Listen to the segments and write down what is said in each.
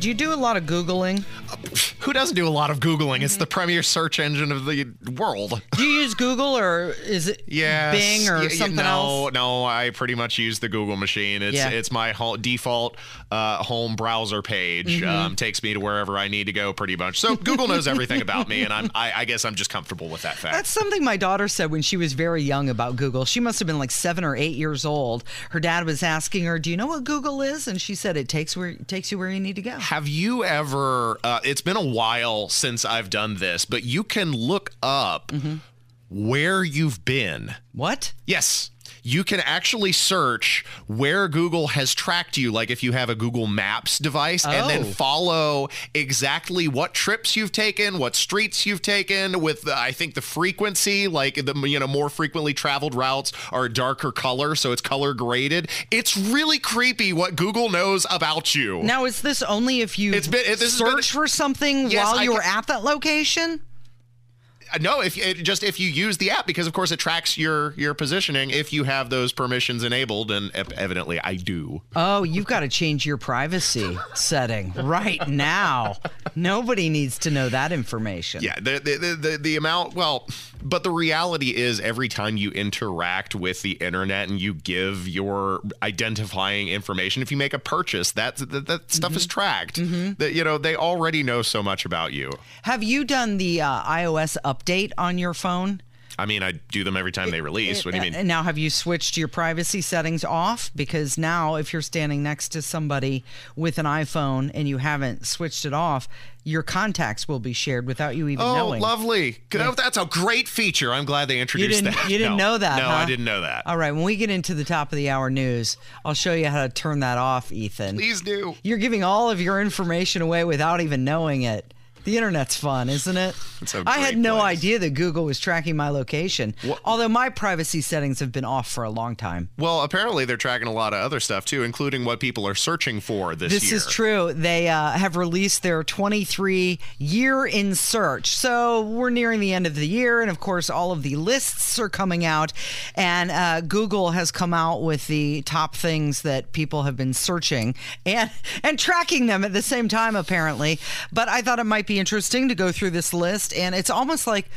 Do you do a lot of Googling? Who doesn't do a lot of Googling? It's the premier search engine of the world. Do you use Google or is it Yes. Bing or Y- y- something no, else? No, no. I pretty much use the Google machine. It's Yeah. it's my ho- default uh, home browser page. Mm-hmm. Um, takes me to wherever I need to go, pretty much. So Google knows everything about me, and I'm I, I guess I'm just comfortable with that fact. That's something my daughter said when she was very young about Google. She must have been like seven or eight years old. Her dad was asking her, "Do you know what Google is?" And she said, "It takes where it takes you where you need to go." Have you ever? Uh, it's been a while since I've done this, but you can look up Mm-hmm. where you've been. What? Yes. You can actually search where Google has tracked you, like if you have a Google Maps device, and then Oh. follow exactly what trips you've taken, what streets you've taken, with the, I think the frequency, like the you know more frequently traveled routes are a darker color, so it's color graded. It's really creepy what Google knows about you. Now, is this only if you It's been- it- this has been- search for something Yes, while I you're can- at that location? Uh, No, if it, just if you use the app, because of course it tracks your your positioning if you have those permissions enabled, and evidently I do. Oh, you've got to change your privacy setting right now. Nobody needs to know that information. Yeah, the, the the the amount. Well, but the reality is, every time you interact with the internet and you give your identifying information, if you make a purchase, that that, that stuff is tracked. That you know they already know so much about you. Have you done the uh, iOS update on your phone? I mean, I do them every time they release. What do you uh, mean? And now, have you switched your privacy settings off? Because now, if you're standing next to somebody with an iPhone and you haven't switched it off, your contacts will be shared without you even Oh, knowing. Oh, lovely! That's a great feature. I'm glad they introduced didn't- that. you didn't No. know that, No, huh? I didn't know that. All right, when we get into the top of the hour news, I'll show you how to turn that off, Ethan. Please do. You're giving all of your information away without even knowing it. The internet's fun, isn't it? I had no place. idea that Google was tracking my location. Although my privacy settings have been off for a long time. Well, apparently they're tracking a lot of other stuff too, including what people are searching for this, This year. is true. They uh, have released their 23 year in search. So we're nearing the end of the year, and of course, all of the lists are coming out. And uh, Google has come out with the top things that people have been searching and and tracking them at the same time, apparently. But I thought it might be interesting to go through this list, and it's almost like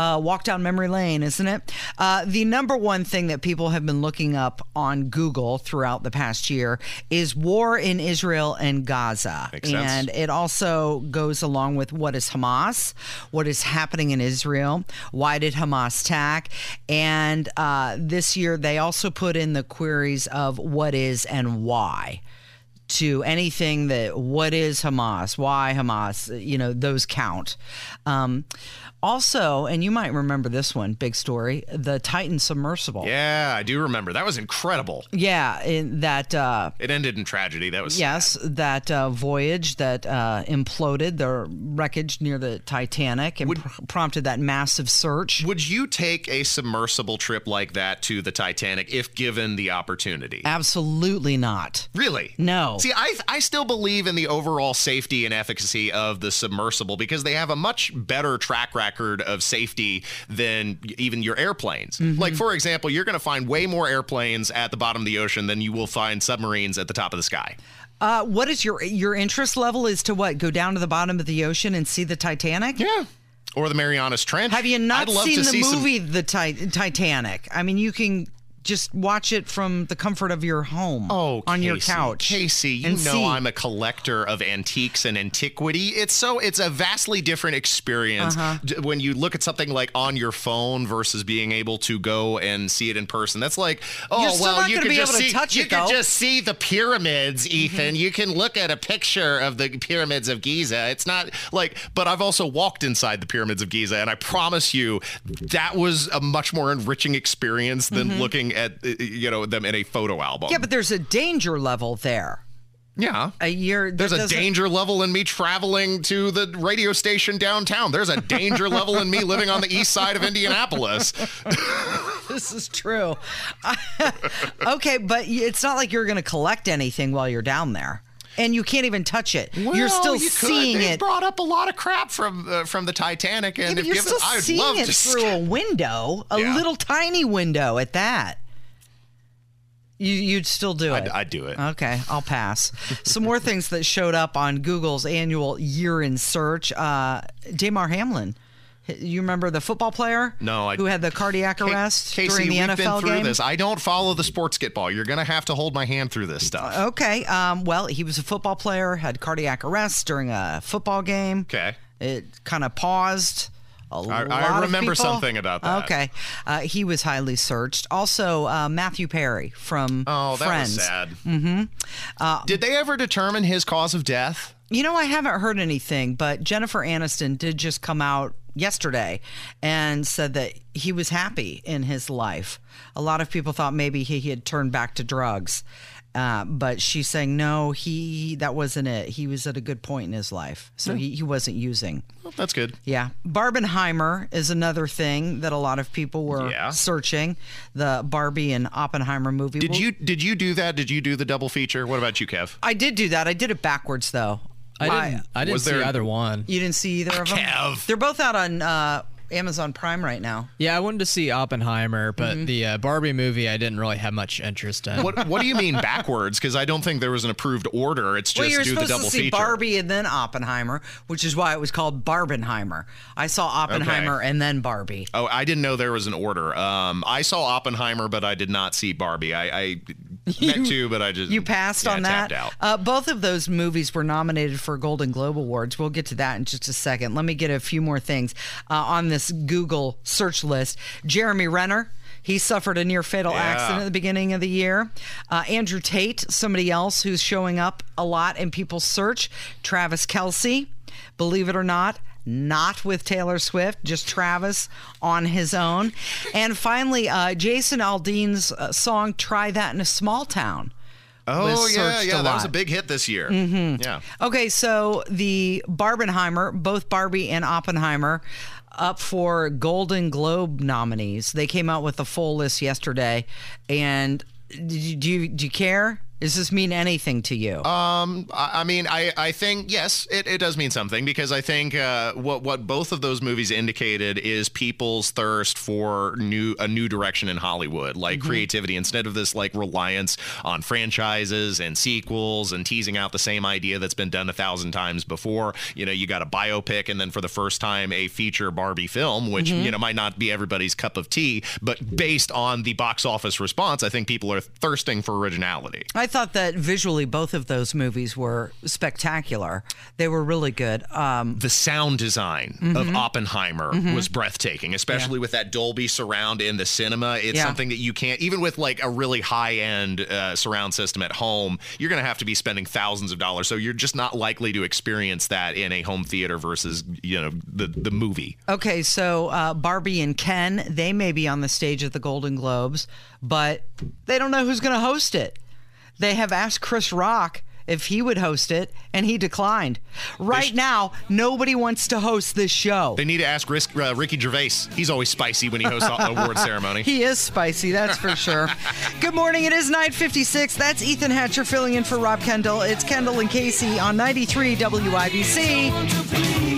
uh, walk down memory lane, isn't it? Uh, the number one thing that people have been looking up on Google throughout the past year is war in Israel and Gaza. Makes sense. and it also goes along with what is Hamas, what is happening in Israel, why did Hamas attack? And uh, this year they also put in the queries of what is and why to anything that what is Hamas, why Hamas, you know, those count. Um, also, and you might remember this one, big story, the Titan submersible. Yeah, I do remember. That was incredible. Yeah, in that uh, It ended in tragedy. That was Yes, that uh, voyage that uh, imploded, the wreckage near the Titanic, and pr- prompted that massive search. Would you take a submersible trip like that to the Titanic if given the opportunity? Absolutely not. Really? No. See, I I still believe in the overall safety and efficacy of the submersible because they have a much better track record of safety than even your airplanes. Mm-hmm. Like for example, you're going to find way more airplanes at the bottom of the ocean than you will find submarines at the top of the sky. Uh, what is your your interest level? Is to what? Go down to the bottom of the ocean and see the Titanic? Yeah. Or the Marianas Trench. Have you not I'd love seen to the see some- movie The Ti- Titanic? I mean, you can just watch it from the comfort of your home Oh, on your couch. Casey, you know see. I'm a collector of antiques and antiquity. It's so it's a vastly different experience Uh-huh. when you look at something like on your phone versus being able to go and see it in person. That's like, oh well, you be just able to see you it, could though. Mm-hmm. just see the pyramids, Ethan. You can look at a picture of the pyramids of Giza. It's not like, but I've also walked inside the pyramids of Giza, and I promise you, that was a much more enriching experience than looking at uh, you know them in a photo album. Yeah, but there's a danger level there. yeah. A year. There's a danger level in me traveling to the radio station downtown. There's a danger level in me living on the east side of Indianapolis. This is true. okay, but it's not like you're going to collect anything while you're down there. And you can't even touch it. You're still you could. seeing They it. brought up a lot of crap from uh, from the Titanic, and Yeah, if you're given, still I'd seeing love it to through a window, a Yeah. little tiny window at that. You, you'd still do I'd, it. I'd do it. Okay, I'll pass. Some more things that showed up on Google's annual year in search. Uh, Damar Hamlin. You remember the football player? No, I- who had the cardiac Ca- arrest Casey, during the we've NFL been through game. this. I don't follow the sports get ball. You're gonna have to hold my hand through this stuff. Okay. Um, well, he was a football player, had cardiac arrest during a football game. Okay. It kind of paused. A I lot of remember something about that. Okay. Uh, he was highly searched. Also, uh, Matthew Perry from Oh, that Friends. was sad. Mm-hmm. Uh, Did they ever determine his cause of death? You know, I haven't heard anything, but Jennifer Aniston did just come out yesterday and said that he was happy in his life. A lot of people thought maybe he, he had turned back to drugs. Uh, but she's saying no, he that wasn't it. He was at a good point in his life, so he, he wasn't using. Well, that's good. Yeah. Barbenheimer is another thing that a lot of people were Yeah. searching. The Barbie and Oppenheimer movie. Did Well, you did you do that? Did you do the double feature? What about you, Kev? I did do that. I did it backwards though. I didn't. I, didn't was see there- either one. You didn't see either of them? Kev. They're both out on uh, Amazon Prime right now. Yeah, I wanted to see Oppenheimer, but Mm-hmm. the uh, Barbie movie I didn't really have much interest in. What What do you mean backwards? Because I don't think there was an approved order. It's just well, just you're do the supposed double to see feature. Barbie and then Oppenheimer, which is why it was called Barbenheimer. I saw Oppenheimer Okay. and then Barbie. Oh, I didn't know there was an order. Um, I saw Oppenheimer, but I did not see Barbie. I, I meant to, but I just You passed yeah, on that. Out. Uh, both of those movies were nominated for Golden Globe awards. We'll get to that in just a second. Let me get a few more things uh, on this Google search list. Jeremy Renner. He suffered a near fatal Yeah. accident at the beginning of the year. Uh, Andrew Tate, somebody else who's showing up a lot in people's search. Travis Kelce, believe it or not, not with Taylor Swift, just Travis on his own. And finally, uh, Jason Aldean's uh, song "Try That in a Small Town." Oh yeah, yeah, that was a big hit this year. Mm-hmm. Yeah. Okay, so the Barbenheimer, both Barbie and Oppenheimer, up for Golden Globe nominees. They came out with a full list yesterday. And do you, do you care? Does this mean anything to you? Um, I I mean, I, I think yes, it, it does mean something because I think uh, what what both of those movies indicated is people's thirst for new a new direction in Hollywood, like Mm-hmm. creativity instead of this like reliance on franchises and sequels and teasing out the same idea that's been done a thousand times before. You know, you got a biopic and then for the first time a feature Barbie film, which Mm-hmm. you know might not be everybody's cup of tea, but based on the box office response, I think people are thirsting for originality. I thought that visually both of those movies were spectacular. They were really good. Um, the sound design Mm-hmm. of Oppenheimer was breathtaking, especially with that Dolby surround in the cinema. It's Yeah. something that you can't, even with like a really high end uh, surround system at home, you're going to have to be spending thousands of dollars. So you're just not likely to experience that in a home theater versus, you know, the, the movie. Okay, so uh, Barbie and Ken, they may be on the stage at the Golden Globes, but they don't know who's going to host it. They have asked Chris Rock if he would host it, and he declined. Right sh- now, nobody wants to host this show. They need to ask Risk, uh, Ricky Gervais. He's always spicy when he hosts an award ceremony. He is spicy, that's for sure. Good morning. It is 9:56. That's Ethan Hatcher filling in for Rob Kendall. It's Kendall and Casey on 93 WIBC.